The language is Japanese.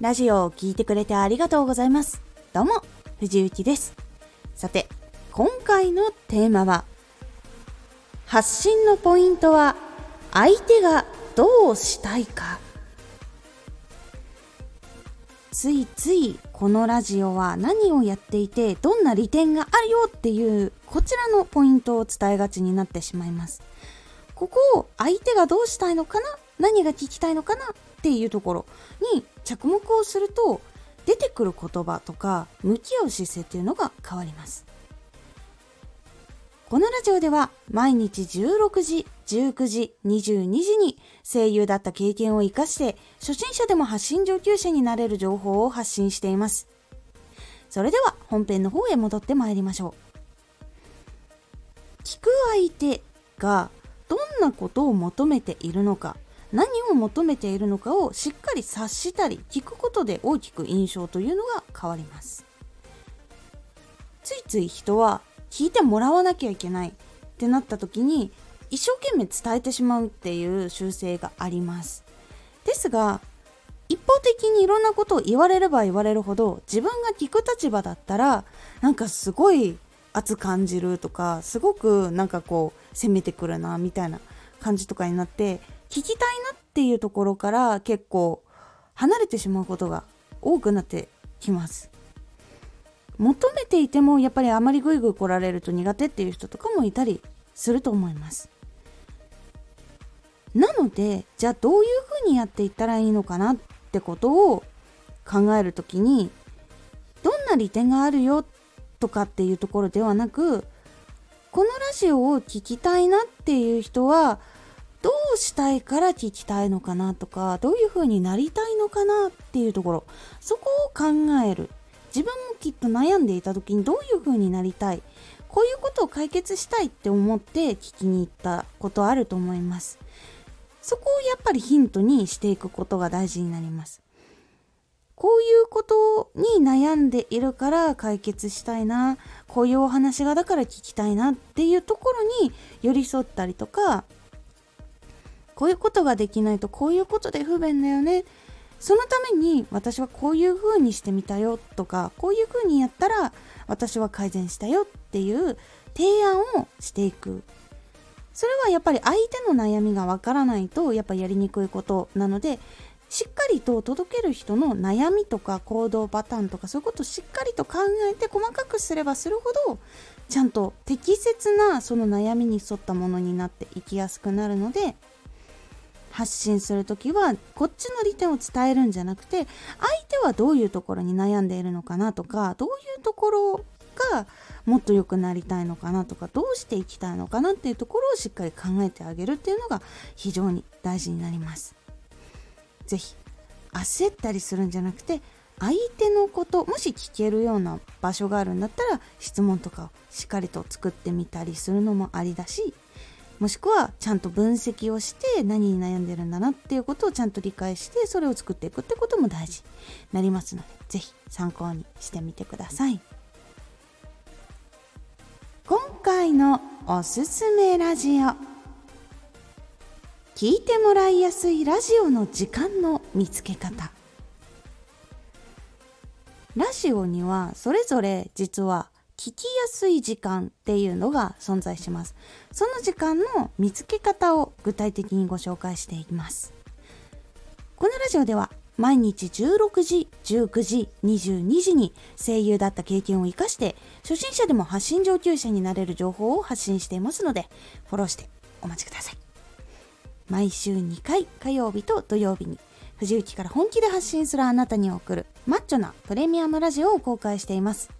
ラジオを聴いてくれてありがとうございます。どうも、藤幸です。さて、今回のテーマは、発信のポイントは、相手がどうしたいか。ついついこのラジオは何をやっていてどんな利点があるよっていうこちらのポイントを伝えがちになってしまいます。ここを相手がどうしたいのかな何が聞きたいのかなっていうところに着目をすると出てくる言葉とか向き合う姿勢っていうのが変わりますこのラジオでは毎日16時、19時、22時に声優だった経験を活かして初心者でも発信上級者になれる情報を発信しています。それでは本編の方へ戻ってまいりましょう。聞く相手がどんなことを求めているのか何を求めているのかをしっかり察したり聞くことで大きく印象というのが変わります。ついつい人は聞いてもらわなきゃいけないってなった時に一生懸命伝えてしまうっていう習性があります。ですが一方的にいろんなことを言われれば言われるほど自分が聞く立場だったらなんかすごい熱感じるとかすごくなんかこう攻めてくるなみたいな感じとかになって聞きたいなっていうところから結構離れてしまうことが多くなってきます。求めていてもやっぱりあまりグイグイ来られると苦手っていう人とかもいたりすると思います。なのでじゃあどういうふうにやっていったらいいのかなってことを考える時にどんな利点があるよとかっていうところではなくこのラジオを聴きたいなっていう人はどうしたいから聞きたいのかなとかどういう風になりたいのかなっていうところ。そこを考える。自分もきっと悩んでいた時にどういう風になりたい。こういうことを解決したいって思って聞きに行ったことあると思います。そこをやっぱりヒントにしていくことが大事になります。こういうことに悩んでいるから解決したいな。こういうお話がだから聞きたいなっていうところに寄り添ったりとかこういうことができないとこういうことで不便だよね。そのために私はこういう風にしてみたよとかこういう風にやったら私は改善したよっていう提案をしていく。それはやっぱり相手の悩みがわからないとやっぱやりにくいことなのでしっかりと届ける人の悩みとか行動パターンとかそういうことをしっかりと考えて細かくすればするほどちゃんと適切なその悩みに沿ったものになっていきやすくなるので発信する時はこっちの利点を伝えるんじゃなくて相手はどういうところに悩んでいるのかなとかどういうところがもっと良くなりたいのかなとかどうしていきたいのかなっていうところをしっかり考えてあげるっていうのが非常に大事になります。ぜひ焦ったりするんじゃなくて相手のこともし聞けるような場所があるんだったら質問とかをしっかりと作ってみたりするのもありだしもしくはちゃんと分析をして何に悩んでるんだなっていうことをちゃんと理解してそれを作っていくってことも大事。になりますので是非参考にしてみてください。今回のおすすめラジオ聞いてもらいやすいラジオの時間の見つけ方。ラジオにはそれぞれ実は聞きやすい時間っていうのが存在します。その時間の見つけ方を具体的にご紹介していきます。このラジオでは毎日16時、19時、22時に声優だった経験を活かして初心者でも発信上級者になれる情報を発信していますのでフォローしてお待ちください。毎週2回火曜日と土曜日に藤雪から本気で発信するあなたに送るマッチョなプレミアムラジオを公開しています。